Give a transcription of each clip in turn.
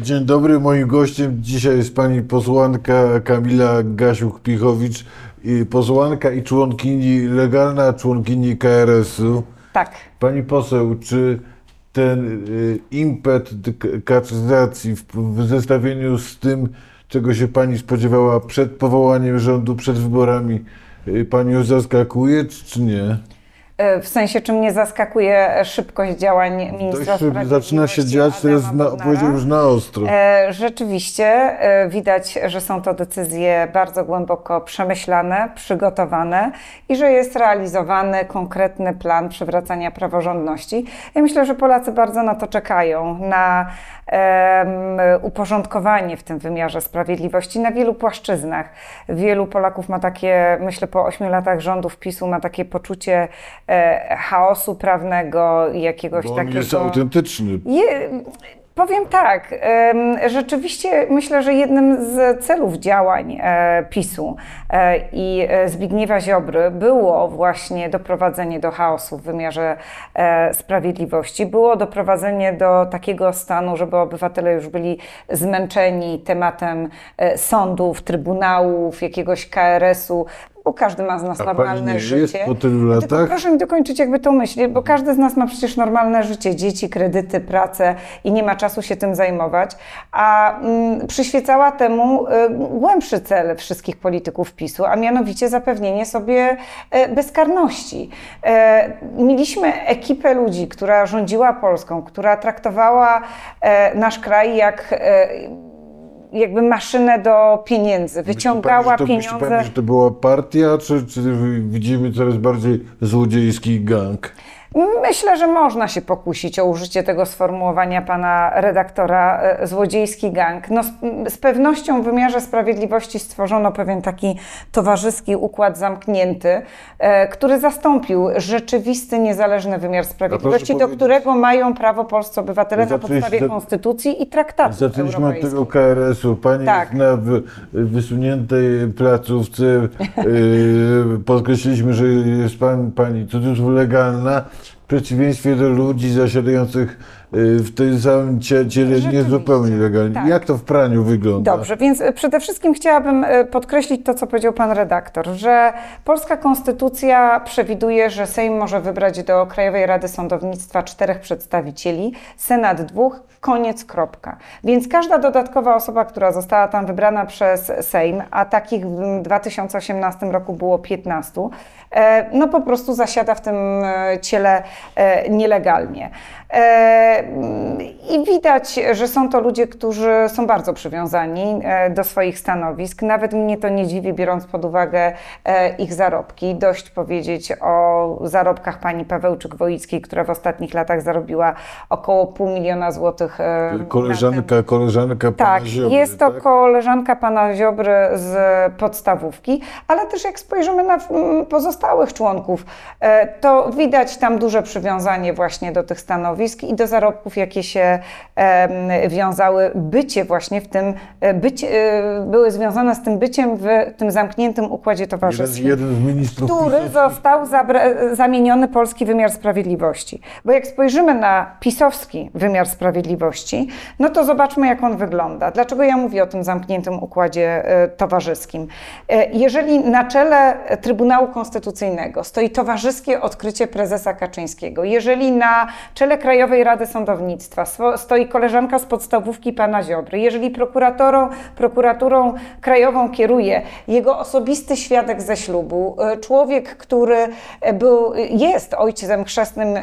Dzień dobry, moim gościem dzisiaj jest pani posłanka Kamila Gasiuk-Pichowicz, i posłanka i członkini, legalna członkini KRS-u. Tak. Pani poseł, czy ten y, impet kaczyzacji w, w zestawieniu z tym, czego się pani spodziewała przed powołaniem rządu, przed wyborami, y, panią zaskakuje, czy, czy nie? E, W sensie, czy mnie zaskakuje szybkość działań ministra Dość zaczyna się dziać, to jest, na, powiedział już na ostro. E, Rzeczywiście e, widać, że są to decyzje bardzo głęboko przemyślane, przygotowane i że jest realizowany konkretny plan przywracania praworządności. Ja myślę, że Polacy bardzo na to czekają, na uporządkowanie w tym wymiarze sprawiedliwości na wielu płaszczyznach. Wielu Polaków ma takie, myślę, po ośmiu latach rządów PiSu ma takie poczucie e, chaosu prawnego i jakiegoś Bo on takiego... jest autentyczny. Je, powiem tak, rzeczywiście myślę, że jednym z celów działań e, PiSu e, i e, Zbigniewa Ziobry było właśnie doprowadzenie do chaosu w wymiarze sprawiedliwości, było doprowadzenie do takiego stanu, żeby obywatele już byli zmęczeni tematem sądów, trybunałów, jakiegoś KRS-u, bo każdy ma z nas A pani normalne nie życie. jest po tylu Tylko latach? proszę mi dokończyć jakby tą myśl, bo każdy z nas ma przecież normalne życie, dzieci, kredyty, pracę i nie ma czasu się tym zajmować, a mm, przyświecała temu y, głębszy cel wszystkich polityków PiSu, a mianowicie zapewnienie sobie e, bezkarności. E, mieliśmy ekipę ludzi, która rządziła Polską, która traktowała e, nasz kraj jak e, jakby maszynę do pieniędzy, wyciągała Myśli to, pieniądze. Myśli pani, że to była partia, czy, czy widzimy coraz bardziej złodziejski gang? Myślę, że można się pokusić o użycie tego sformułowania pana redaktora e, złodziejski gang. No, z, pewnością w wymiarze sprawiedliwości stworzono pewien taki towarzyski układ zamknięty, e, który zastąpił rzeczywisty, niezależny wymiar sprawiedliwości, do którego mają prawo polscy obywatele na podstawie za- konstytucji i traktatów Zaczęliśmy od tego KRS-u. Pani Tak. jest na wysuniętej placówce. Yy, podkreśliliśmy, że jest pan, pani cudzysłów legalna. W przeciwieństwie do ludzi zasiadających yy, w tym samym cie- ciele nie Rzeczywiście. zupełnie legalnie. Tak. Jak to w praniu wygląda? Dobrze, więc e, przede wszystkim chciałabym e, podkreślić to, co powiedział pan redaktor, że polska konstytucja przewiduje, że Sejm może wybrać do Krajowej Rady Sądownictwa czterech przedstawicieli, Senat dwóch, koniec, kropka. Więc każda dodatkowa osoba, która została tam wybrana przez Sejm, a takich w 2018 roku było 15, e, no po prostu zasiada w tym e, ciele e, nielegalnie. E, I widać, że są to ludzie, którzy są bardzo przywiązani e, do swoich stanowisk. Nawet mnie to nie dziwi, biorąc pod uwagę e, ich zarobki. Dość powiedzieć o zarobkach pani Pawełczyk-Woickiej, która w ostatnich latach zarobiła około pół miliona złotych. e. Koleżanka, koleżanka pana Tak, Ziobry, jest to tak? koleżanka pana Ziobry z podstawówki, ale też jak spojrzymy na mm, pozostałych członków, e, to widać tam duże przywiązanie właśnie do tych stanowisk i do zarobków, jakie się wiązały, bycie właśnie w tym, e, bycie, e, były związane z tym byciem w tym zamkniętym układzie towarzyskim jeden z który został zamieniony polski wymiar sprawiedliwości. Bo jak spojrzymy na pisowski wymiar sprawiedliwości, no to zobaczmy, jak on wygląda. Dlaczego ja mówię o tym zamkniętym układzie towarzyskim? Jeżeli na czele Trybunału Konstytucyjnego stoi towarzyskie odkrycie prezesa Kaczyńskiego, jeżeli na czele Krajowej Rady Sądownictwa stoi koleżanka z podstawówki pana Ziobry, jeżeli prokuratorą, prokuraturą krajową kieruje jego osobisty świadek ze ślubu, e, człowiek, który e, był, jest ojcem chrzestnym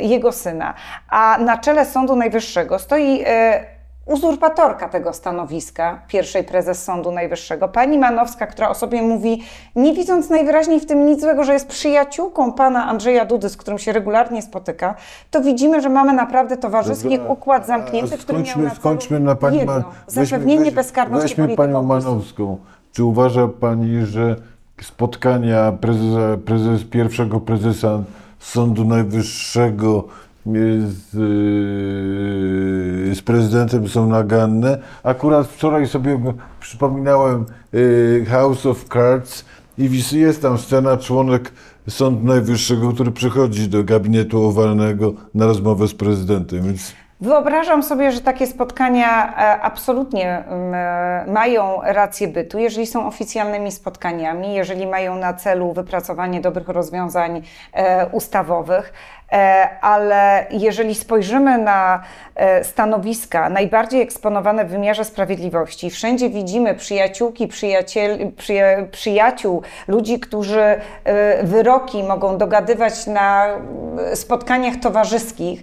jego syna, a na czele Sądu Najwyższego stoi e, uzurpatorka tego stanowiska, pierwszej prezes Sądu Najwyższego, pani Manowska, która o sobie mówi, nie widząc najwyraźniej w tym nic złego, że jest przyjaciółką pana Andrzeja Dudy, z którym się regularnie spotyka, to widzimy, że mamy naprawdę towarzyski Dobra, układ zamknięty, który miał skończmy, na celu skończmy na pani jedno, zapewnienie weźmy- bezkarności Weźmy politykom panią. Manowską. Czy uważa pani, że spotkania prezesa, prezes, pierwszego prezesa Sądu Najwyższego z, yy, z prezydentem są naganne? Akurat wczoraj sobie przypominałem yy, House of Cards i jest tam scena członek Sądu Najwyższego, który przychodzi do gabinetu owalnego na rozmowę z prezydentem. Więc Wyobrażam sobie, że takie spotkania e, absolutnie mm, e, mają rację bytu, jeżeli są oficjalnymi spotkaniami, jeżeli mają na celu wypracowanie dobrych rozwiązań e, ustawowych. E, Ale jeżeli spojrzymy na e, stanowiska najbardziej eksponowane w wymiarze sprawiedliwości, wszędzie widzimy przyjaciółki, przyjaciel, przyja, przyjaciół, ludzi, którzy e, wyroki mogą dogadywać na spotkaniach towarzyskich,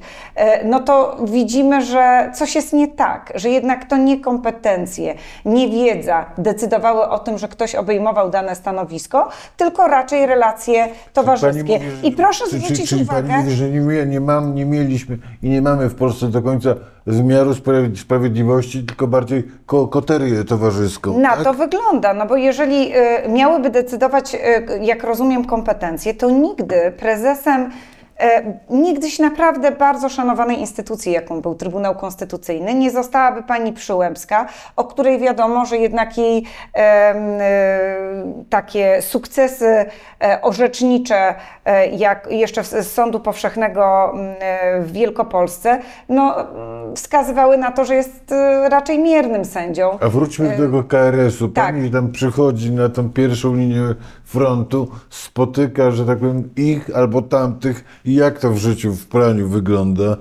no to widzimy, że coś jest nie tak, że jednak to nie kompetencje, nie wiedza decydowały o tym, że ktoś obejmował dane stanowisko, tylko raczej relacje towarzyskie. Mówi, I proszę czy- czy- zwrócić czyli uwagę, Pani mówi, że nie, nie, mam, nie mieliśmy i nie mamy w Polsce do końca wymiaru spraw- sprawiedliwości, tylko bardziej ko koterię towarzyską. Na tak? to wygląda, no bo jeżeli y, miałyby decydować, y, jak rozumiem, kompetencje, to nigdy prezesem niegdyś naprawdę bardzo szanowanej instytucji, jaką był Trybunał Konstytucyjny, nie zostałaby pani Przyłębska, o której wiadomo, że jednak jej em, e, takie sukcesy e, orzecznicze, e, jak jeszcze z Sądu Powszechnego e, w Wielkopolsce, no, wskazywały na to, że jest e, raczej miernym sędzią. A wróćmy do tego KRS-u. tak. Pani tam przychodzi na tą pierwszą linię frontu, spotyka, że tak powiem, ich albo tamtych i jak to w życiu, w praniu wygląda?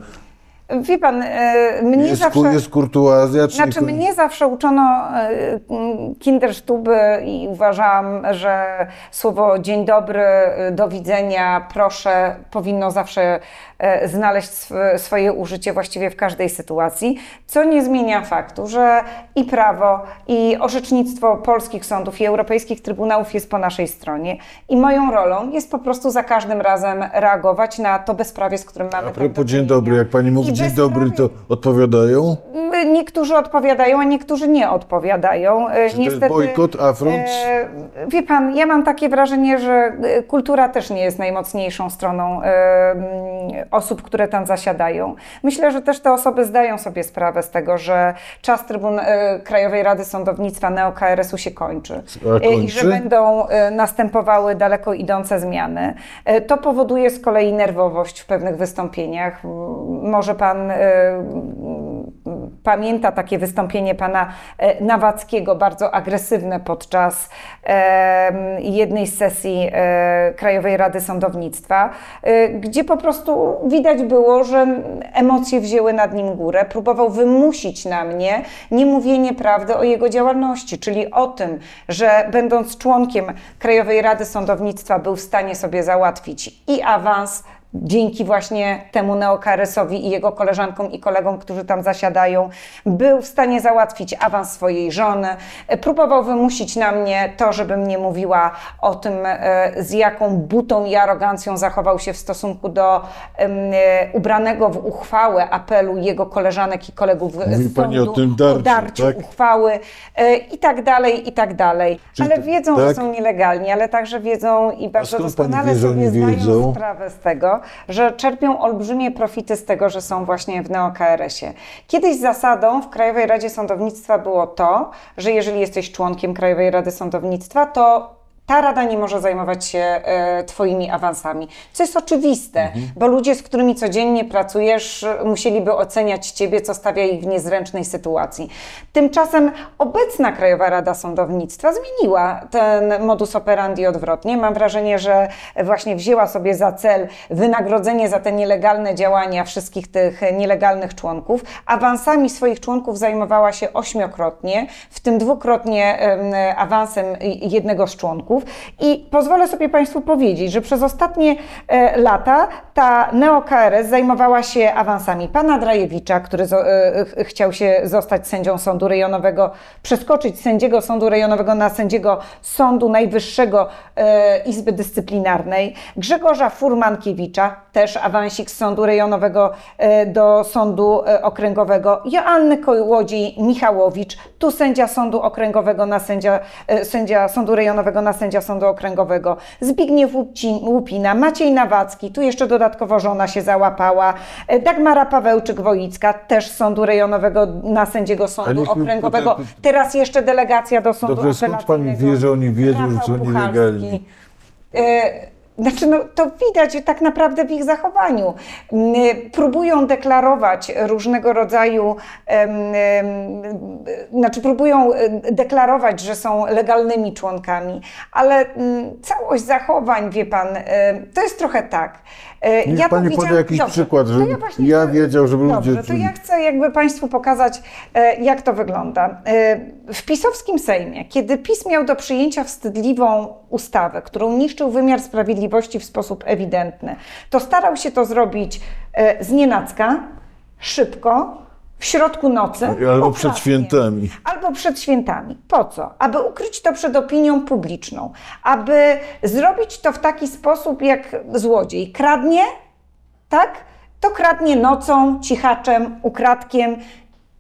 Wie pan, e, mnie Jest, zawsze... jest kurtuazja, czy Znaczy, nie? mnie zawsze uczono e, kindersztuby i uważałam, że słowo dzień dobry, e, do widzenia, proszę powinno zawsze znaleźć sw- swoje użycie właściwie w każdej sytuacji, co nie zmienia faktu, że i prawo, i orzecznictwo polskich sądów i europejskich trybunałów jest po naszej stronie i moją rolą jest po prostu za każdym razem reagować na to bezprawie, z którym mamy A propos dzień dobry, jak pani mówi dzień bezprawie- dobry, to odpowiadają? Niektórzy odpowiadają, a niektórzy nie odpowiadają. E, Czy to jest bojkot, afront? E, wie pan, ja mam takie wrażenie, że e, kultura też nie jest najmocniejszą stroną mm, osób, które tam zasiadają. Myślę, że też te osoby zdają sobie sprawę z tego, że czas Trybun Krajowej Rady Sądownictwa Neo-KRS-u się kończy. A E, I kończy? że będą następowały daleko idące zmiany. To powoduje z kolei nerwowość w pewnych wystąpieniach. Może pan pamięta takie wystąpienie pana e, Nawackiego, bardzo agresywne podczas jednej z sesji e, Krajowej Rady Sądownictwa, e, gdzie po prostu widać było, że emocje wzięły nad nim górę. Próbował wymusić na mnie niemówienie prawdy o jego działalności, czyli o tym, że będąc członkiem Krajowej Rady Sądownictwa był w stanie sobie załatwić i awans, dzięki właśnie temu neokaresowi i jego koleżankom i kolegom, którzy tam zasiadają, był w stanie załatwić awans swojej żony. Próbował wymusić na mnie to, żebym nie mówiła o tym, e, z jaką butą i arogancją zachował się w stosunku do e, ubranego w uchwałę apelu jego koleżanek i kolegów Mówi z sądu o tym darciu, darciu tak? uchwały e, i tak dalej, i tak dalej. Czyli ale wiedzą, że tak? są nielegalni, ale także wiedzą i bardzo doskonale że sobie zdają sprawę z tego, że czerpią olbrzymie profity z tego, że są właśnie w neo-KRS-ie. Kiedyś zasadą w Krajowej Radzie Sądownictwa było to, że jeżeli jesteś członkiem Krajowej Rady Sądownictwa, to ta rada nie może zajmować się e, Twoimi awansami. Co jest oczywiste, Mhm. bo ludzie, z którymi codziennie pracujesz, musieliby oceniać Ciebie, co stawia ich w niezręcznej sytuacji. Tymczasem obecna Krajowa Rada Sądownictwa zmieniła ten modus operandi odwrotnie. Mam wrażenie, że właśnie wzięła sobie za cel wynagrodzenie za te nielegalne działania wszystkich tych nielegalnych członków. Awansami swoich członków zajmowała się ośmiokrotnie, w tym dwukrotnie em, awansem jednego z członków. I pozwolę sobie Państwu powiedzieć, że przez ostatnie e, lata ta neo-KRS zajmowała się awansami pana Drajewicza, który e, ch- chciał się zostać sędzią sądu rejonowego, przeskoczyć sędziego sądu rejonowego na sędziego Sądu Najwyższego e, Izby Dyscyplinarnej, Grzegorza Furmankiewicza, też awansik z sądu rejonowego do sądu okręgowego, Joanny Kołodziej-Michałowicz, tu sędzia sądu okręgowego na sędzia, sędzia sądu rejonowego na sędzia sądu okręgowego, Zbigniew Łupina, Maciej Nawacki, tu jeszcze dodatkowo żona się załapała, e, Dagmara Pawełczyk-Wojicka, też z sądu rejonowego na sędziego sądu okręgowego, teraz jeszcze delegacja do sądu Dobrze, skąd pani wie, że oni wiedzą, że są nielegalni? Znaczy, no, to widać tak naprawdę w ich zachowaniu. Mm, Próbują deklarować różnego rodzaju, znaczy próbują e, deklarować, że są legalnymi członkami, ale mm, całość zachowań, wie pan, e, to jest trochę tak. E, Niech to pani poda jakiś Dobrze, przykład, żeby właśnie ja chcę- wiedział, żeby ludzie Dobrze, to ja chcę jakby Państwu pokazać, e, jak to wygląda. E, W pisowskim Sejmie, kiedy PiS miał do przyjęcia wstydliwą ustawę, którą niszczył wymiar sprawiedliwości w sposób ewidentny, to starał się to zrobić znienacka, szybko, w środku nocy. Albo przed świętami. Albo przed świętami. Po co? Aby ukryć to przed opinią publiczną, aby zrobić to w taki sposób, jak złodziej kradnie, tak? To kradnie nocą, cichaczem, ukradkiem.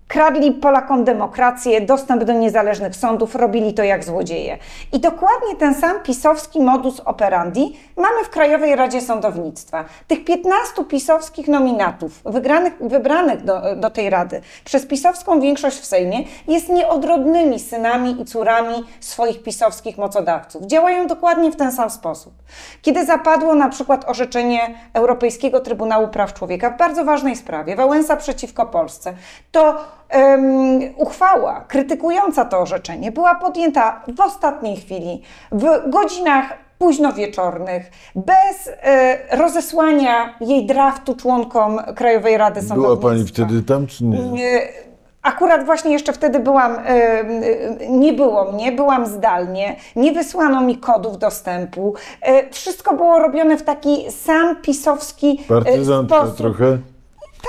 Kradli Polakom demokrację, dostęp do niezależnych sądów, robili to jak złodzieje. I dokładnie ten sam pisowski modus operandi mamy w Krajowej Radzie Sądownictwa. Tych 15 pisowskich nominatów wygranych, wybranych do, do tej rady przez pisowską większość w Sejmie jest nieodrodnymi synami i córami swoich pisowskich mocodawców. Działają dokładnie w ten sam sposób. Kiedy zapadło na przykład orzeczenie Europejskiego Trybunału Praw Człowieka w bardzo ważnej sprawie, Wałęsa przeciwko Polsce, to em, uchwała krytykująca to orzeczenie była podjęta w ostatniej chwili, w godzinach późno wieczornych, bez e, rozesłania jej draftu członkom Krajowej Rady Była Sądownictwa. pani wtedy tam, czy nie? E, Akurat właśnie jeszcze wtedy byłam, e, nie było mnie, byłam zdalnie, nie wysłano mi kodów dostępu. E, Wszystko było robione w taki sam pisowski e, Partyzantka sposób. trochę.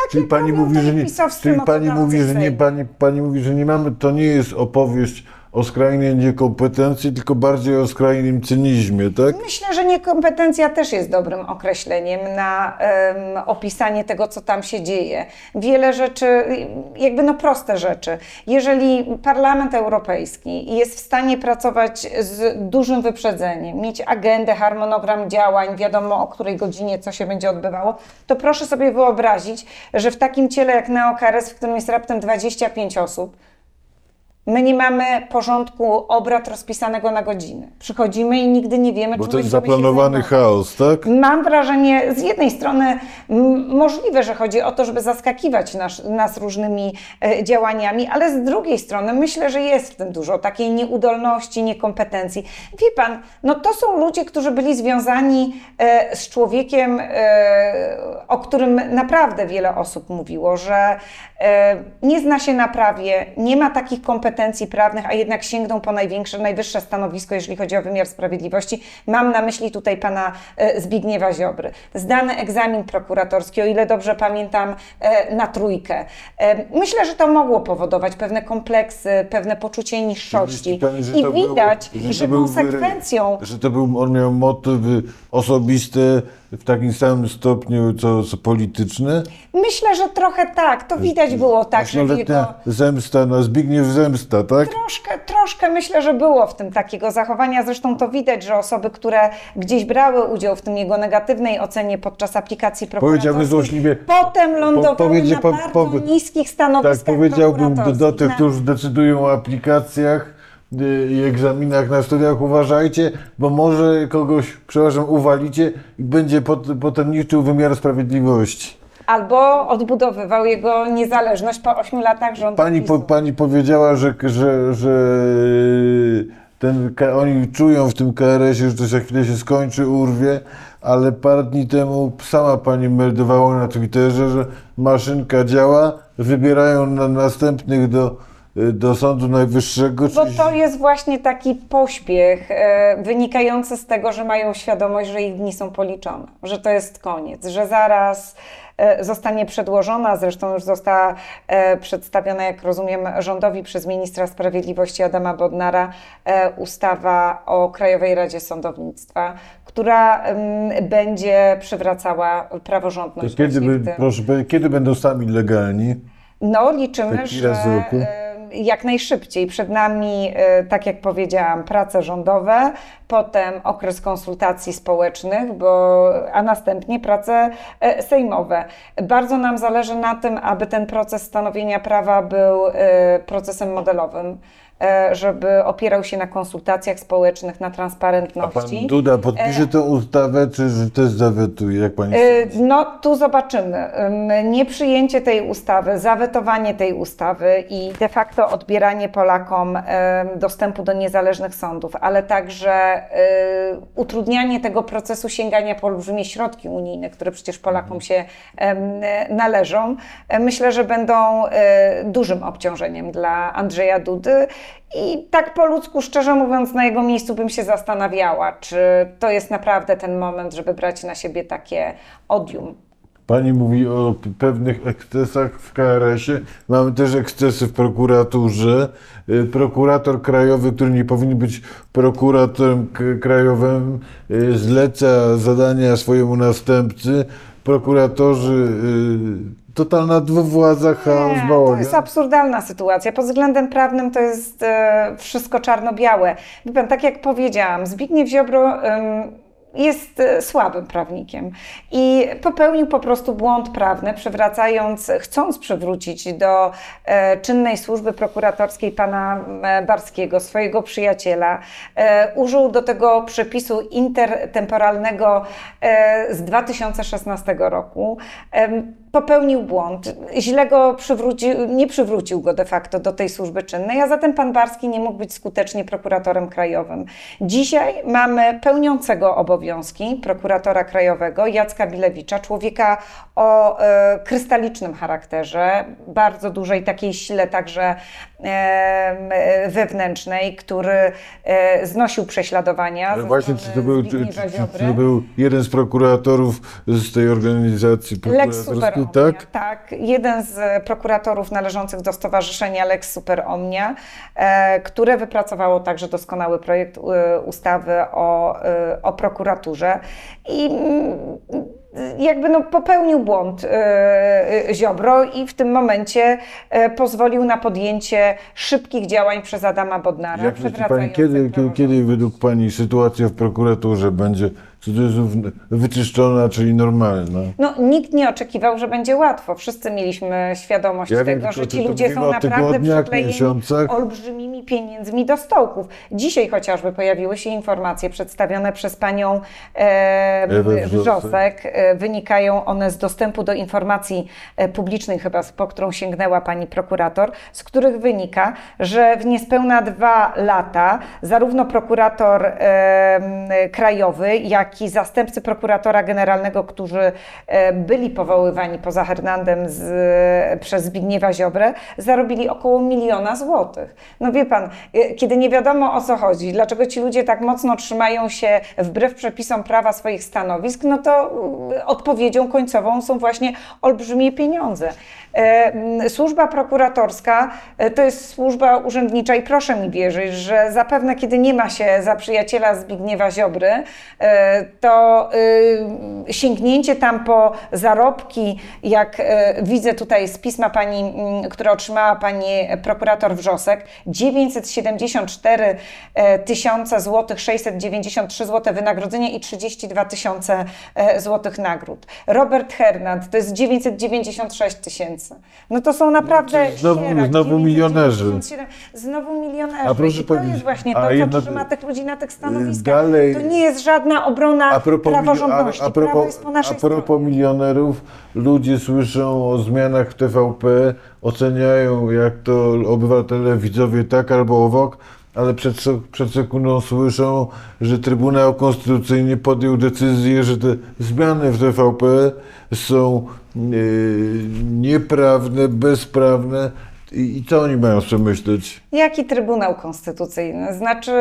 Tak, Czyli pani mówi, że nie, czyli pani mówi, że nie, pani, pani mówi, że nie mamy, to nie jest opowieść o skrajnej niekompetencji, tylko bardziej o skrajnym cynizmie, tak? Myślę, że niekompetencja też jest dobrym określeniem na em, opisanie tego, co tam się dzieje. Wiele rzeczy, jakby no proste rzeczy. Jeżeli Parlament Europejski jest w stanie pracować z dużym wyprzedzeniem, mieć agendę, harmonogram działań, wiadomo o której godzinie co się będzie odbywało, to proszę sobie wyobrazić, że w takim ciele jak Neokares, w którym jest raptem 25 osób, My nie mamy porządku obrad rozpisanego na godziny. Przychodzimy i nigdy nie wiemy, Bo czym to jest zaplanowany chaos, tak? Mam wrażenie, z jednej strony możliwe, że chodzi o to, żeby zaskakiwać nas, nas różnymi e, działaniami, ale z drugiej strony myślę, że jest w tym dużo takiej nieudolności, niekompetencji. Wie pan, no to są ludzie, którzy byli związani e, z człowiekiem, e, o którym naprawdę wiele osób mówiło, że e, nie zna się na prawie, nie ma takich kompetencji prawnych, a jednak sięgnął po największe, najwyższe stanowisko, jeżeli chodzi o wymiar sprawiedliwości. Mam na myśli tutaj pana e, Zbigniewa Ziobry. Zdany egzamin prokuratorski, o ile dobrze pamiętam, e, na trójkę. E, Myślę, że to mogło powodować pewne kompleksy, pewne poczucie niższości. Pani, I to było- widać, że że był konsekwencją Że to był, on miał motywy osobiste w takim samym stopniu, co, co polityczne? Myślę, że trochę tak. To widać było tak, że jego... zemsta na Zbigniew Zemsta, tak? Troszkę, troszkę myślę, że było w tym takiego zachowania. Zresztą to widać, że osoby, które gdzieś brały udział w tym jego negatywnej ocenie podczas aplikacji Powiedziałbym złośliwie, potem lądowały powiedzie- na po- bardzo powie- niskich Tak, stanowiskach powiedziałbym do, do tych, którzy decydują o aplikacjach i egzaminach na studiach, uważajcie, bo może kogoś, przepraszam, uwalicie i będzie pot, potem niszczył wymiar sprawiedliwości. Albo odbudowywał jego niezależność po ośmiu latach rządu Pani, po, pani powiedziała, że, że, że ten, K- oni czują w tym KRS-ie, że to za chwilę się skończy, urwie, ale parę dni temu sama pani meldowała na Twitterze, że maszynka działa, wybierają na następnych do, do Sądu Najwyższego. Bo to jest właśnie taki pośpiech e, wynikający z tego, że mają świadomość, że ich dni są policzone, że to jest koniec, że zaraz e, zostanie przedłożona, zresztą już została e, przedstawiona, jak rozumiem, rządowi przez ministra sprawiedliwości Adama Bodnara e, ustawa o Krajowej Radzie Sądownictwa, która będzie przywracała To praworządność. kiedy, właśnie w by, proszę, kiedy będą sami legalni? no, liczymy, Taki że jak najszybciej. Przed nami, e, tak jak powiedziałam, prace rządowe, potem okres konsultacji społecznych, bo, a następnie prace e, sejmowe. Bardzo nam zależy na tym, aby ten proces stanowienia prawa był e, procesem modelowym. E, żeby opierał się na konsultacjach społecznych, na A pan transparentności. Duda podpisze tę ustawę, czy też zawetuje, jak pani E, sądzi? No, tu zobaczymy. Ym, Nieprzyjęcie tej ustawy, zawetowanie tej ustawy i de facto odbieranie Polakom dostępu do niezależnych sądów, ale także utrudnianie tego procesu sięgania po olbrzymie środki unijne, które przecież Polakom się należą, e, myślę, że będą e, dużym obciążeniem dla Andrzeja Dudy. I tak po ludzku, szczerze mówiąc, na jego miejscu bym się zastanawiała, czy to jest naprawdę ten moment, żeby brać na siebie takie odium. Pani mówi o pewnych ekscesach w KRS-ie. Mamy też ekscesy w prokuraturze. Y, Prokurator krajowy, który nie powinien być prokuratorem krajowym, y, zleca zadania swojemu następcy. Prokuratorzy, y, totalna dwuwładza, chaos, Nie, to bałagan. jest absurdalna sytuacja. Pod względem prawnym to jest e, wszystko czarno-białe. Wie pan, tak jak powiedziałam, Zbigniew Ziobro jest e, słabym prawnikiem i popełnił po prostu błąd prawny, przywracając, chcąc przywrócić do e, czynnej służby prokuratorskiej pana e, Barskiego, swojego przyjaciela. E, użył do tego przepisu intertemporalnego e, z 2016 roku. Em, popełnił błąd, źle go przywrócił, nie przywrócił go de facto do tej służby czynnej, a zatem pan Barski nie mógł być skutecznie prokuratorem krajowym. Dzisiaj mamy pełniącego obowiązki prokuratora krajowego Jacka Bilewicza, człowieka o e, krystalicznym charakterze, bardzo dużej takiej sile także e, wewnętrznej, który e, znosił prześladowania. Ale właśnie, czy to, był, czy, czy, czy to był jeden z prokuratorów z tej organizacji Lex Tak? tak. Jeden z prokuratorów należących do stowarzyszenia Lex Super Omnia, e, które wypracowało także doskonały projekt e, ustawy o, e, o prokuraturze. I mm, jakby no, popełnił błąd e, e, Ziobro i w tym momencie pozwolił na podjęcie szybkich działań przez Adama Bodnara. Jak myśli Pani, kiedy, kiedy, według Pani sytuacja w prokuraturze będzie cudzysłów wyczyszczona, czyli normalna? No, nikt nie oczekiwał, że będzie łatwo. Wszyscy mieliśmy świadomość Ja wiem, tego, tylko że ci ludzie są naprawdę przyklejeni miesiącach? olbrzymimi pieniędzmi do stołków. Dzisiaj chociażby pojawiły się informacje przedstawione przez panią e, Wrzosek. E, Wynikają one z dostępu do informacji e, publicznej, chyba po którą sięgnęła pani prokurator, z których wynika, że w niespełna dwa lata zarówno prokurator e, krajowy, jak i zastępcy prokuratora generalnego, którzy e, byli powoływani poza Hernandem z, przez Zbigniewa Ziobrę, zarobili około miliona złotych. No wie pan, e, kiedy nie wiadomo o co chodzi, dlaczego ci ludzie tak mocno trzymają się wbrew przepisom prawa swoich stanowisk, no to odpowiedzią końcową są właśnie olbrzymie pieniądze. E, Służba prokuratorska e, to jest służba urzędnicza i proszę mi wierzyć, że zapewne kiedy nie ma się za przyjaciela Zbigniewa Ziobry, e, to sięgnięcie tam po zarobki, jak widzę tutaj z pisma pani, które otrzymała pani prokurator Wrzosek, 974 e, tysiące złotych, 693 złote wynagrodzenia i 32 tysiące e, złotych nagród. Robert Hernand to jest 996 tysięcy. No to są naprawdę czyli znowu- sierak, znowu milionerzy. 997 Znowu milionerzy. A proszę I to powiedzieć, jest właśnie to, co trzyma tych ludzi na tych stanowiskach. dalej- To nie jest żadna obrona A propos, praworządności. a, a, Prawo propos, jest po naszej a propos milionerów, ludzie słyszą o zmianach w TVP, oceniają jak to obywatele, widzowie tak albo owok, ale przed, przed sekundą słyszą, że Trybunał Konstytucyjny podjął decyzję, że te zmiany w TVP są e, nieprawne, bezprawne. I, I co oni mają sobie myśleć? Jaki Trybunał Konstytucyjny? Znaczy,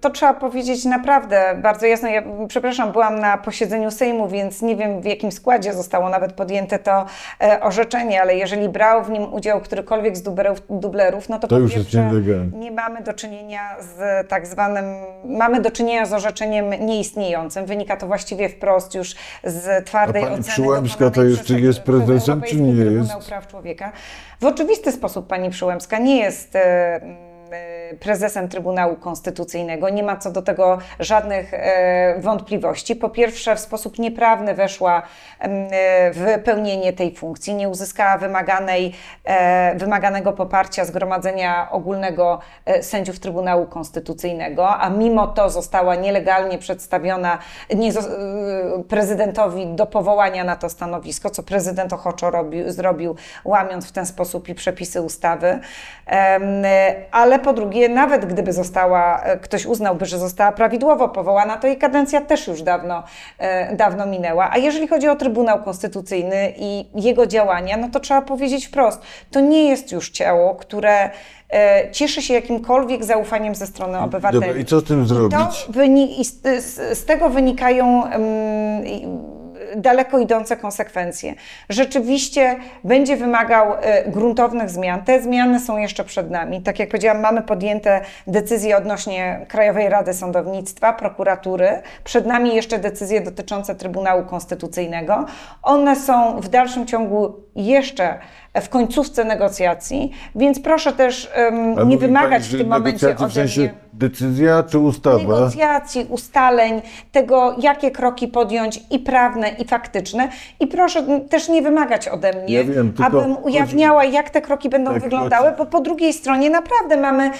to trzeba powiedzieć naprawdę bardzo jasno. Ja, przepraszam, byłam na posiedzeniu Sejmu, więc nie wiem w jakim składzie zostało nawet podjęte to e, orzeczenie, ale jeżeli brał w nim udział którykolwiek z dublerów, dublerów no to, To po pierwsze nie mamy do czynienia z tak zwanym, mamy do czynienia z orzeczeniem nieistniejącym. Wynika to właściwie wprost już z twardej A pani oceny. Przyłębska to jeszcze jest prezesem, czy nie Trybunał jest? Praw Człowieka. W oczywisty sposób pani Przyłębska nie jest prezesem Trybunału Konstytucyjnego. Nie ma co do tego żadnych e, wątpliwości. Po pierwsze, w sposób nieprawny weszła e, w pełnienie tej funkcji, nie uzyskała wymaganej, e, wymaganego poparcia Zgromadzenia Ogólnego Sędziów Trybunału Konstytucyjnego, a mimo to została nielegalnie przedstawiona prezydentowi do powołania na to stanowisko, co prezydent ochoczo robił, zrobił, łamiąc w ten sposób i przepisy ustawy. Ale po drugie, nawet gdyby została, e, ktoś uznałby, że została prawidłowo powołana, to jej kadencja też już dawno, e, dawno minęła. A jeżeli chodzi o Trybunał Konstytucyjny i jego działania, no to trzeba powiedzieć wprost, to nie jest już ciało, które e, cieszy się jakimkolwiek zaufaniem ze strony obywateli. Dobra, i co z tym To zrobić? wyni- i z, z, z tego wynikają i- daleko idące konsekwencje. Rzeczywiście będzie wymagał e, gruntownych zmian. Te zmiany są jeszcze przed nami. Tak jak powiedziałam, mamy podjęte decyzje odnośnie Krajowej Rady Sądownictwa, prokuratury. Przed nami jeszcze decyzje dotyczące Trybunału Konstytucyjnego. One są w dalszym ciągu jeszcze w końcówce negocjacji, więc proszę też A nie wymagać pani, w tym momencie ode w sensie mnie decyzja czy ustawa? negocjacji, ustaleń, tego, jakie kroki podjąć i prawne, i faktyczne. I proszę też nie wymagać ode mnie, Ja wiem, abym ujawniała, jak te kroki będą Tak, wyglądały, bo po drugiej stronie naprawdę mamy.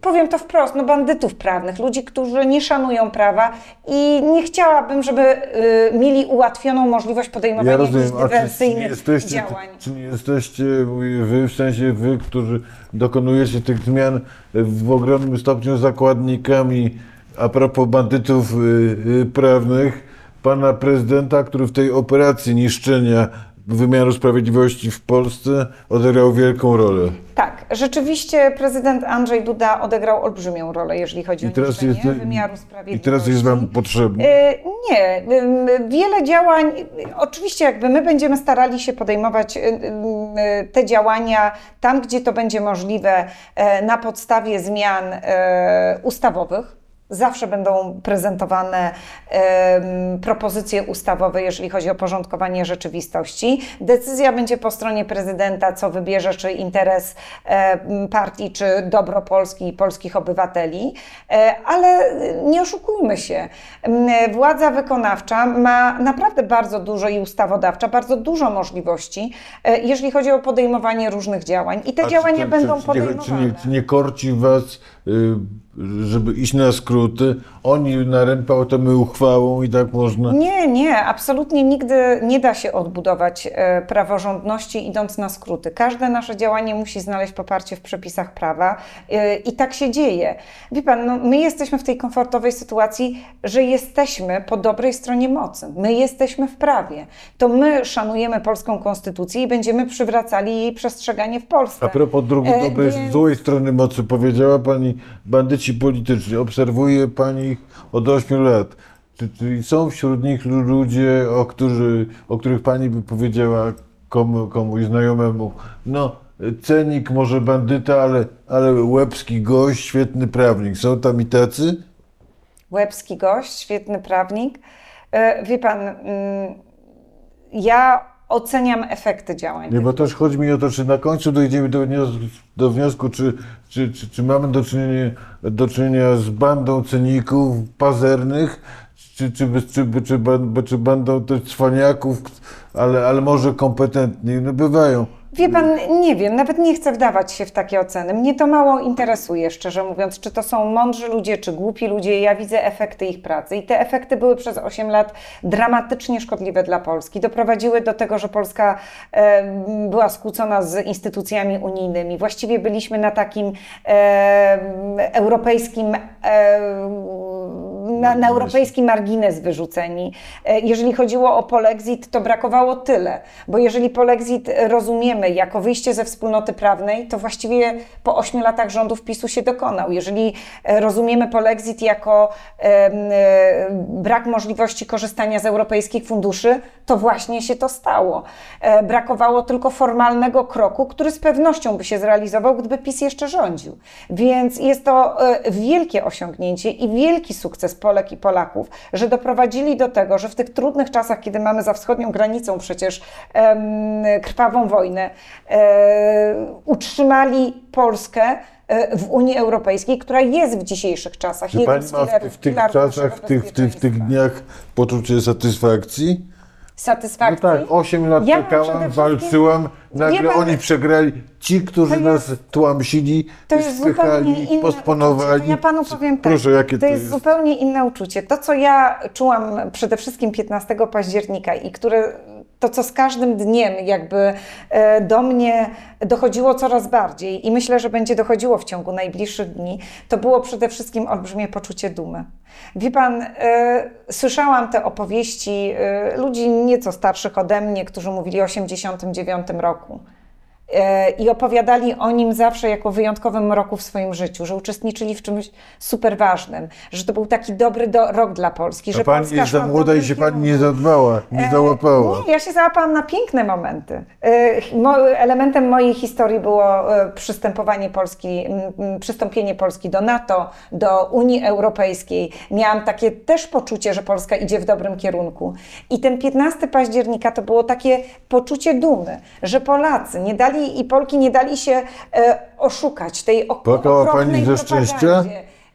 Powiem to wprost, no bandytów prawnych, ludzi, którzy nie szanują prawa i nie chciałabym, żeby e, mieli ułatwioną możliwość podejmowania Ja rozumiem, jakichś dywersyjnych jesteście, działań. czy nie jesteście wy, w sensie wy, którzy dokonujecie tych zmian w ogromnym stopniu zakładnikami a propos bandytów y, y, prawnych, pana prezydenta, który w tej operacji niszczenia wymiaru sprawiedliwości w Polsce odegrał wielką rolę. Tak, rzeczywiście prezydent Andrzej Duda odegrał olbrzymią rolę, jeżeli chodzi I o teraz, jest, wymiaru I sprawiedliwości. teraz jest wam potrzebny. E, Nie, wiele działań, oczywiście jakby my będziemy starali się podejmować te działania tam, gdzie to będzie możliwe e, na podstawie zmian e, ustawowych. Zawsze będą prezentowane em, propozycje ustawowe, jeżeli chodzi o porządkowanie rzeczywistości. Decyzja będzie po stronie prezydenta, co wybierze, czy interes em, partii, czy dobro Polski i polskich obywateli. E, ale nie oszukujmy się, władza wykonawcza ma naprawdę bardzo dużo i ustawodawcza, bardzo dużo możliwości, e, jeżeli chodzi o podejmowanie różnych działań. I te A działania czy, będą czy, podejmowane. czy, nie, czy nie korci was, żeby iść na skróty? Oni na rępałtemy uchwałą i tak można. Nie, nie, absolutnie nigdy nie da się odbudować e, praworządności idąc na skróty. Każde nasze działanie musi znaleźć poparcie w przepisach prawa e, i tak się dzieje. Wie pan, no, my jesteśmy w tej komfortowej sytuacji, że jesteśmy po dobrej stronie mocy. My jesteśmy w prawie. To my szanujemy polską konstytucję i będziemy przywracali jej przestrzeganie w Polsce. A propos drugiej E, dobrej, więc- złej strony mocy, powiedziała pani bandyci polityczni. Obserwuje pani ich od 8 lat. Czy, czy są wśród nich lu- ludzie, o, którzy, o których pani by powiedziała komu, komuś znajomemu, no cenik, może bandyta, ale, ale łebski gość, świetny prawnik. Są tam i tacy? Łebski gość, świetny prawnik. E, Wie pan, mm, ja oceniam efekty działań. Nie, bo też chodzi mi o to, czy na końcu dojdziemy do wniosku, do wniosku czy, czy, czy, czy mamy do czynienia, do czynienia z bandą cyników, pazernych, czy, czy, czy, czy, czy, czy bandą też cwaniaków, ale, ale może kompetentnych. No bywają. Wie pan, nie wiem, nawet nie chcę wdawać się w takie oceny. Mnie to mało interesuje, szczerze mówiąc, czy to są mądrzy ludzie, czy głupi ludzie. Ja widzę efekty ich pracy i te efekty były przez 8 lat dramatycznie szkodliwe dla Polski. Doprowadziły do tego, że Polska e, była skłócona z instytucjami unijnymi. Właściwie byliśmy na takim e, europejskim e, na, na europejski margines wyrzuceni. E, Jeżeli chodziło o polexit, to brakowało tyle, bo jeżeli polexit rozumiemy jako wyjście ze wspólnoty prawnej, to właściwie po ośmiu latach rządów PiSu się dokonał. Jeżeli e, rozumiemy polexit jako e, brak możliwości korzystania z europejskich funduszy, to właśnie się to stało. Brakowało tylko formalnego kroku, który z pewnością by się zrealizował, gdyby PiS jeszcze rządził. Więc jest to wielkie osiągnięcie i wielki sukces Polek i Polaków, że doprowadzili do tego, że w tych trudnych czasach, kiedy mamy za wschodnią granicą przecież krwawą wojnę, e, utrzymali Polskę e, w Unii Europejskiej, która jest w dzisiejszych czasach Czy pani ma w, w tych czasach, w tych, w, tych, w tych dniach poczucie satysfakcji? No Satysfakcji? tak, 8 lat Ja wszystkim- walczyłam, nagle pan- oni przegrali. Ci, którzy To nas tłamsili, To jest zupełnie inne posponowali. uczucie. Ja panu powiem tak. Proszę, jakie to jest zupełnie inne uczucie. To, co ja czułam przede wszystkim 15 października i które to, co z każdym dniem jakby e, do mnie dochodziło coraz bardziej i myślę, że będzie dochodziło w ciągu najbliższych dni, to było przede wszystkim olbrzymie poczucie dumy. Wie pan, e, słyszałam te opowieści e, ludzi nieco starszych ode mnie, którzy mówili o 89 roku. E, i opowiadali o nim zawsze jako wyjątkowym roku w swoim życiu, że uczestniczyli w czymś super ważnym, że to był taki dobry do, rok dla Polski, że A pani Polska jest za młoda i się pani nie zadbała, nie E, załapała. Nie, ja się załapałam na piękne momenty. E, Elementem mojej historii było przystępowanie Polski, przystąpienie Polski do NATO, do Unii Europejskiej. Miałam takie też poczucie, że Polska idzie w dobrym kierunku. I ten 15 października to było takie poczucie dumy, że Polacy nie dali i Polki nie dali się e, oszukać tej ok- Płakała pani ze szczęścia?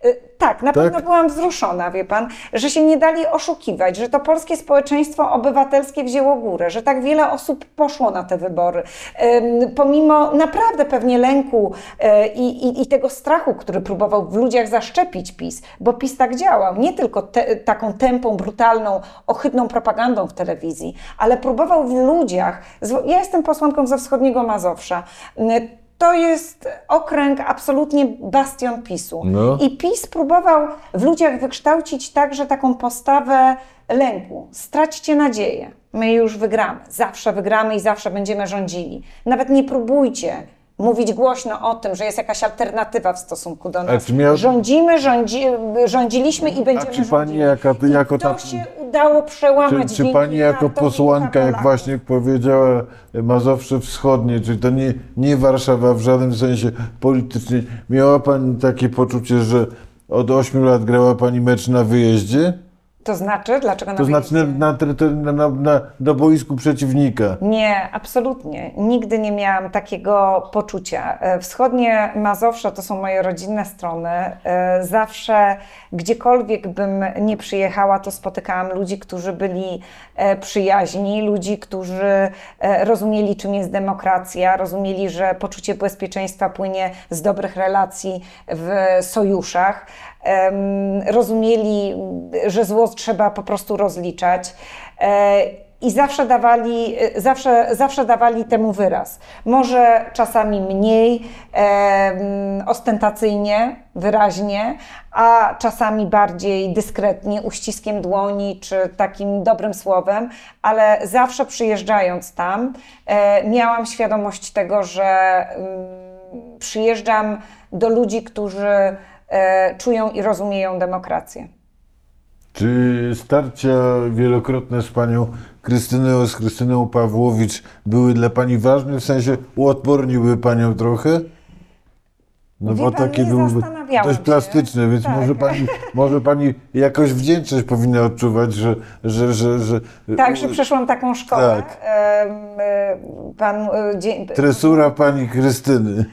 Y, Tak, na Tak? pewno byłam wzruszona, wie pan, że się nie dali oszukiwać, że to polskie społeczeństwo obywatelskie wzięło górę, że tak wiele osób poszło na te wybory. Pomimo naprawdę pewnie lęku e, i, i, i tego strachu, który próbował w ludziach zaszczepić PiS, bo PiS tak działał, nie tylko te, taką tępą, brutalną, ohydną propagandą w telewizji, ale próbował w ludziach, ja jestem posłanką ze wschodniego Mazowsza, y, to jest okręg absolutnie bastion PiSu. No. I PiS próbował w ludziach wykształcić także taką postawę lęku. Straćcie nadzieję. My już wygramy. Zawsze wygramy i zawsze będziemy rządzili. Nawet nie próbujcie mówić głośno o tym, że jest jakaś alternatywa w stosunku do nas. czy miał- Rządzimy, rządzi, rządziliśmy i będziemy czy pani rządzili. jako- I to ta- się udało przełamać Czy, czy pani jako posłanka, jak właśnie powiedziała Mazowsze Wschodnie, czyli to nie, nie Warszawa w żadnym sensie politycznym, miała pani takie poczucie, że od 8 lat grała pani mecz na wyjeździe? To znaczy? Dlaczego na To znaczy na, na, na, na, na, boisku przeciwnika. Nie, absolutnie. Nigdy nie miałam takiego poczucia. E, Wschodnie Mazowsze to są moje rodzinne strony. E, Zawsze, gdziekolwiek bym nie przyjechała, to spotykałam ludzi, którzy byli e, przyjaźni, ludzi, którzy rozumieli, czym jest demokracja, rozumieli, że poczucie bezpieczeństwa płynie z dobrych relacji w sojuszach. Rozumieli, że zło trzeba po prostu rozliczać. E, i zawsze dawali, y, zawsze, zawsze dawali temu wyraz. Może czasami mniej em, ostentacyjnie, wyraźnie, a czasami bardziej dyskretnie, uściskiem dłoni czy takim dobrym słowem, ale zawsze przyjeżdżając tam, e, miałam świadomość tego, że mm, przyjeżdżam do ludzi, którzy e, czują i rozumieją demokrację. Czy starcia wielokrotne z panią Krystyną, z Krystyną Pawłowicz były dla pani ważne? W sensie uodporniły panią trochę? No Wie bo takie byłyby dość plastyczne, więc Tak. może, pani, może pani jakoś wdzięczność powinna odczuwać, że... że, że, że Tak, że przeszłam taką szkołę. Tak. E, Pan, e, Tresura pani Krystyny.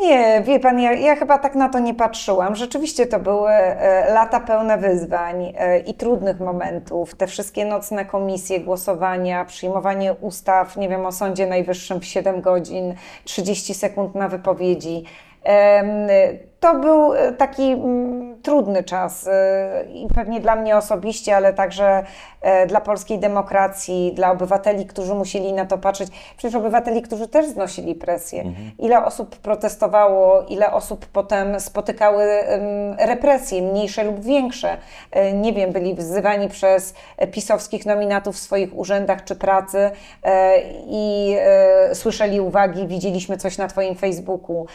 Nie, wie pan, ja, ja chyba tak na to nie patrzyłam. Rzeczywiście to były e, lata pełne wyzwań e, i trudnych momentów. Te wszystkie nocne komisje, głosowania, przyjmowanie ustaw, nie wiem, o Sądzie Najwyższym w 7 godzin, 30 sekund na wypowiedzi. To był e, taki mm, trudny czas e, i pewnie dla mnie osobiście, ale także e, dla polskiej demokracji, dla obywateli, którzy musieli na to patrzeć. Przecież obywateli, którzy też znosili presję. Ile osób protestowało, ile osób potem spotykały represje, mniejsze lub większe. Nie wiem, byli wzywani przez pisowskich nominatów w swoich urzędach czy pracy i słyszeli uwagi, widzieliśmy coś na Twoim Facebooku.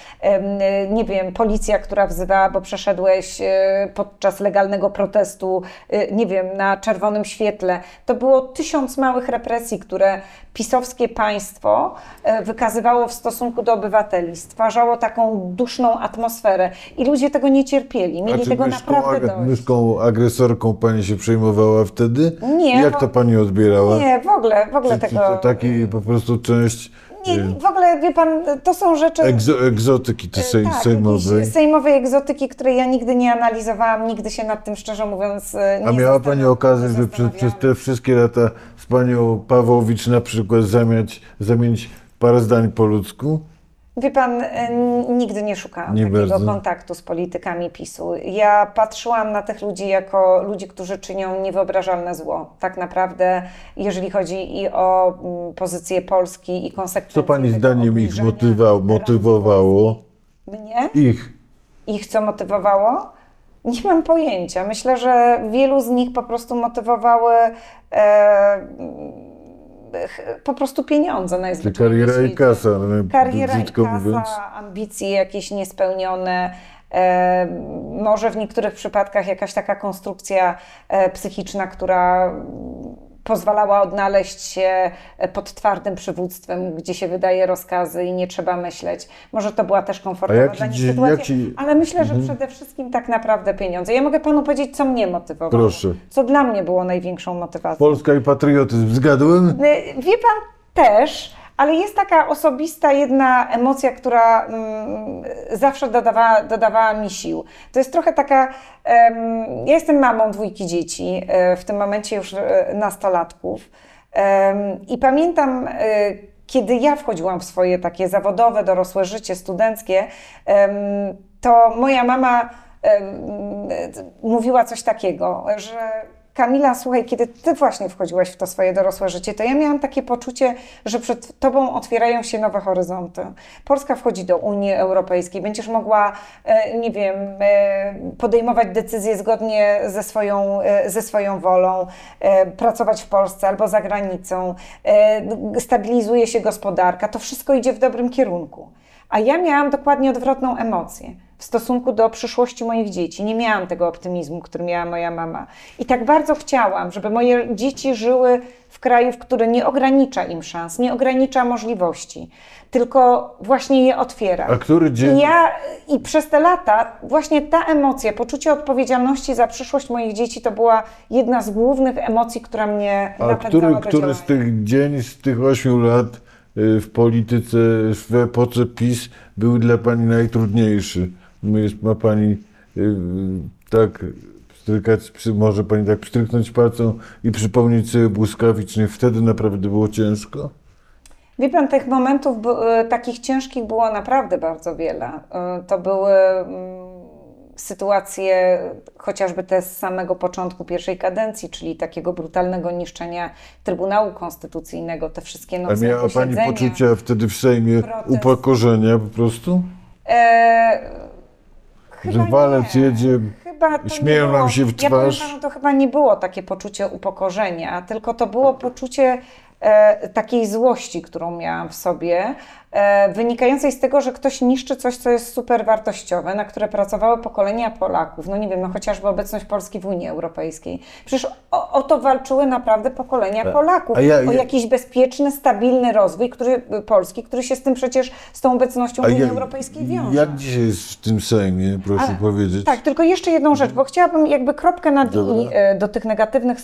Nie wiem, policja, która wzywała, bo przeszedłeś e, podczas legalnego protestu, e, nie wiem, na czerwonym świetle. To było tysiąc małych represji, które pisowskie państwo e, wykazywało w stosunku do obywateli. Stwarzało taką duszną atmosferę i ludzie tego nie cierpieli. Mieli tego myszką, naprawdę dość. myszką agresorką pani się przejmowała wtedy? Nie, Jak to pani odbierała? Nie, w ogóle, w ogóle czy tego... to taki po prostu część Nie, w ogóle, wie pan, to są rzeczy... Egzo, egzotyki te sej, tak, sejmowej. sejmowej egzotyki, której ja nigdy nie analizowałam, nigdy się nad tym szczerze mówiąc e, nie A miała Pani okazję, że przez, przez te wszystkie lata z Panią Pawłowicz na przykład zamiać, zamienić parę zdań po ludzku? Wie pan, e, nigdy nie szukałam Nie takiego bardzo. kontaktu z politykami PiSu. Ja patrzyłam na tych ludzi jako ludzi, którzy czynią niewyobrażalne zło. Tak naprawdę, jeżeli chodzi i o mm, pozycję Polski i konsekwencje Co Pani zdaniem ich motywowało? Polski. Mnie? Ich. Ich co motywowało? Nie mam pojęcia. Myślę, że wielu z nich po prostu motywowały e, po prostu pieniądze najzwyczajniej kariera i kasa, Kariera i kasa, mówiąc. ambicje jakieś niespełnione, e, może w niektórych przypadkach jakaś taka konstrukcja e, psychiczna, która pozwalała odnaleźć się e, pod twardym przywództwem, gdzie się wydaje rozkazy i nie trzeba myśleć. Może to była też komfortowa dla nich sytuacja, ale myślę, że Mhm. przede wszystkim tak naprawdę pieniądze. Ja mogę panu powiedzieć, co mnie motywowało. Proszę. Co dla mnie było największą motywacją. Polska i patriotyzm, zgadłem? Y, Wie pan też, ale jest taka osobista jedna emocja, która mm, zawsze dodawała, dodawała mi sił. To jest trochę taka. em, ja jestem mamą dwójki dzieci, e, w tym momencie już e, nastolatków. Em, I pamiętam, e, kiedy ja wchodziłam w swoje takie zawodowe, dorosłe życie studenckie, to moja mama mówiła coś takiego, że Kamila, słuchaj, kiedy ty właśnie wchodziłaś w to swoje dorosłe życie, to ja miałam takie poczucie, że przed tobą otwierają się nowe horyzonty. Polska wchodzi do Unii Europejskiej, będziesz mogła, e, nie wiem, e, podejmować decyzje zgodnie ze swoją, e, ze swoją wolą, pracować w Polsce albo za granicą, stabilizuje się gospodarka, to wszystko idzie w dobrym kierunku. A ja miałam dokładnie odwrotną emocję w stosunku do przyszłości moich dzieci. Nie miałam tego optymizmu, który miała moja mama. I tak bardzo chciałam, żeby moje dzieci żyły w kraju, w który nie ogranicza im szans, nie ogranicza możliwości, tylko właśnie je otwiera. A który dzień... I ja i przez te lata właśnie ta emocja, poczucie odpowiedzialności za przyszłość moich dzieci to była jedna z głównych emocji, która mnie A napędzała który, do który z tych dzień, z tych ośmiu lat y, w polityce, w epoce PiS był dla Pani najtrudniejszy? Jest, ma Pani y, tak pstrykać, przy, może Pani tak pstryknąć palcem i przypomnieć sobie błyskawicznie, wtedy naprawdę było ciężko? Wie pan, tych momentów e, takich ciężkich było naprawdę bardzo wiele. E, To były mm, sytuacje chociażby te z samego początku pierwszej kadencji, czyli takiego brutalnego niszczenia Trybunału Konstytucyjnego, te wszystkie A nocne miała Pani poczucia wtedy w Sejmie protest. upokorzenia po prostu? E, Że walec nie. jedzie Chyba to śmieją nam się w Ja powiem twarz. panu, to chyba nie było takie poczucie upokorzenia, tylko to było poczucie e, takiej złości, którą miałam w sobie, wynikającej z tego, że ktoś niszczy coś, co jest super wartościowe, na które pracowały pokolenia Polaków. No nie wiem, no chociażby obecność Polski w Unii Europejskiej. Przecież o, o to walczyły naprawdę pokolenia Polaków. a ja- o ja- jakiś bezpieczny, stabilny rozwój który, Polski, który się z tym przecież, z tą obecnością w Unii jak- Europejskiej wiąże. Jak dzisiaj jest w tym Sejmie, proszę Ale- powiedzieć? Tak, tylko jeszcze jedną rzecz, bo chciałabym jakby kropkę nad i e, do tych negatywnych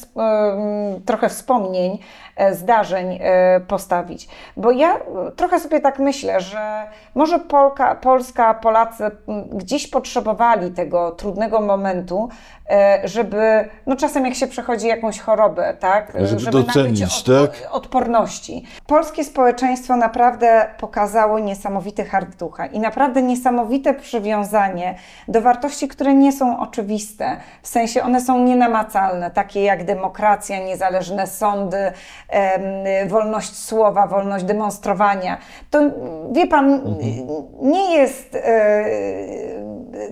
trochę wspomnień, e, zdarzeń e, postawić. Bo ja e, trochę sobie tak myślę, że może Polka, Polska, Polacy gdzieś potrzebowali tego trudnego momentu, e, żeby, no czasem jak się przechodzi jakąś chorobę, tak? Żeby nabyć docenić, tak? odporności. Polskie społeczeństwo naprawdę pokazało niesamowity hart ducha i naprawdę niesamowite przywiązanie do wartości, które nie są oczywiste. W sensie one są nienamacalne, takie jak demokracja, niezależne sądy, wolność słowa, wolność demonstrowania. To wie pan, nie jest e,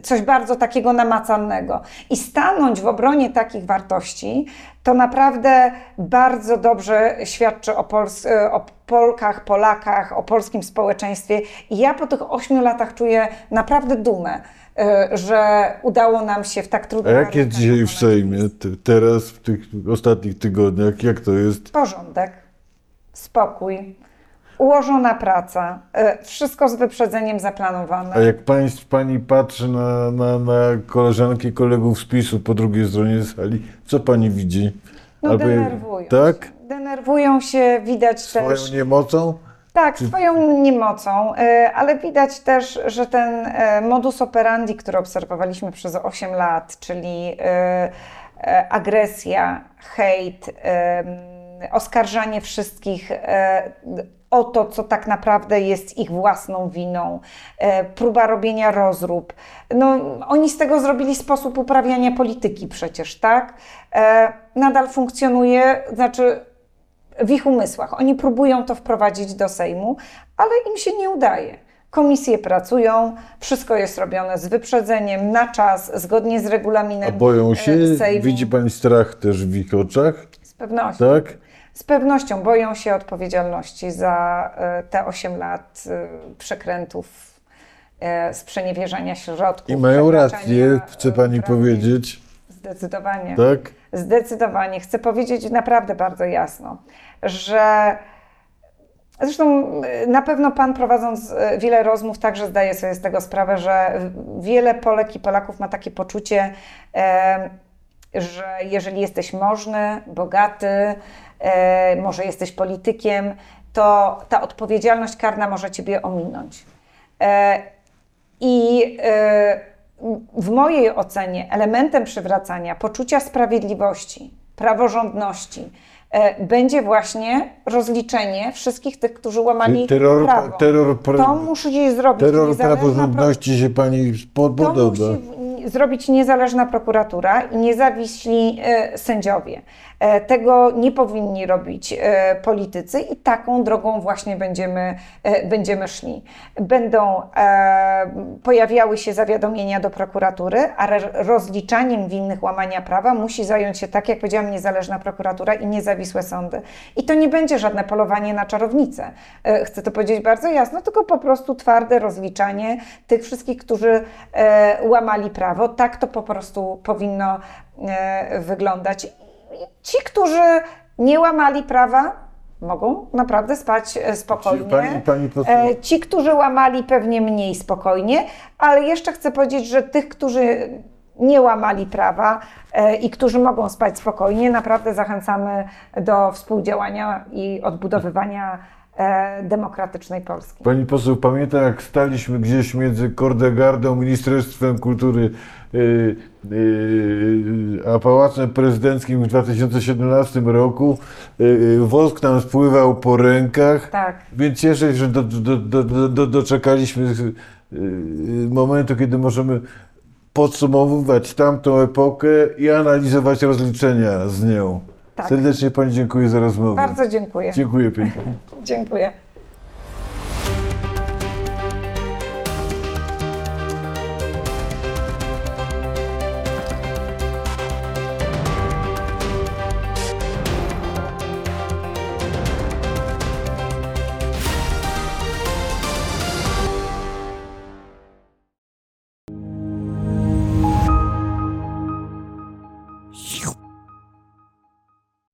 coś bardzo takiego namacalnego. I stanąć w obronie takich wartości to naprawdę bardzo dobrze świadczy o, Pols e, o Polkach, Polakach, o polskim społeczeństwie. I ja po tych ośmiu latach czuję naprawdę dumę, e, że udało nam się w tak A trudnym jak jest dzisiaj w Sejmie, te, teraz, w tych ostatnich tygodniach, jak to jest? Porządek, spokój, ułożona praca, e, wszystko z wyprzedzeniem zaplanowane. A jak państw, Pani patrzy na, na, na koleżanki kolegów z PiSu po drugiej stronie sali, co Pani widzi? No Albo- denerwują Tak? się. Denerwują się, widać Swoją też. niemocą? Tak, swoją niemocą, ale widać też, że ten e, modus operandi, który obserwowaliśmy przez 8 lat, czyli e, agresja, hejt, oskarżanie wszystkich o to, co tak naprawdę jest ich własną winą, e, próba robienia rozrób. No, oni z tego zrobili sposób uprawiania polityki przecież, tak? E, Nadal funkcjonuje, znaczy w ich umysłach. Oni próbują to wprowadzić do Sejmu, ale im się nie udaje. Komisje pracują, wszystko jest robione z wyprzedzeniem, na czas, zgodnie z regulaminem A boją się? e, Sejmu. Widzi pani strach też w ich oczach? Z pewnością. Tak? Z pewnością boją się odpowiedzialności za e, te 8 lat e, przekrętów, e, sprzeniewierzania środków. I mają rację, chce pani praw. powiedzieć. Zdecydowanie. Tak? Zdecydowanie. Chcę powiedzieć naprawdę bardzo jasno, że zresztą na pewno Pan prowadząc wiele rozmów także zdaje sobie z tego sprawę, że wiele Polek i Polaków ma takie poczucie, że jeżeli jesteś możny, bogaty, może jesteś politykiem, to ta odpowiedzialność karna może Ciebie ominąć. E, I e, w mojej ocenie elementem przywracania poczucia sprawiedliwości, praworządności e, będzie właśnie rozliczenie wszystkich tych, którzy łamali terror, prawo. terror, pra- to musi zrobić terror niezależna pro- praworządności się pani to podoba. musi w- zrobić niezależna prokuratura i niezawiśli e, sędziowie. E, Tego nie powinni robić e, politycy i taką drogą właśnie będziemy, e, będziemy szli. Będą pojawiały się zawiadomienia do prokuratury, a rozliczaniem winnych łamania prawa musi zająć się, tak jak powiedziałam, niezależna prokuratura i niezawisłe sądy. I to nie będzie żadne polowanie na czarownicę. Chcę to powiedzieć bardzo jasno, tylko po prostu twarde rozliczanie tych wszystkich, którzy łamali prawo. Tak to po prostu powinno wyglądać. Ci, którzy nie łamali prawa, mogą naprawdę spać e, spokojnie. Pani- pani E, Ci, którzy łamali, pewnie mniej spokojnie, ale jeszcze chcę powiedzieć, że tych, którzy nie łamali prawa e, i którzy mogą spać spokojnie, naprawdę zachęcamy do współdziałania i odbudowywania demokratycznej Polski. Pani poseł, pamiętam jak staliśmy gdzieś między Kordegardą, Ministerstwem Kultury a Pałacem Prezydenckim w 2017 roku. Yy, wosk nam spływał po rękach, Tak. więc cieszę się, że do, do, do, do, do, doczekaliśmy momentu, kiedy możemy podsumowywać tamtą epokę i analizować rozliczenia z nią. Tak. Serdecznie Pani dziękuję za rozmowę. Bardzo dziękuję. Dziękuję pięknie. Dziękuję.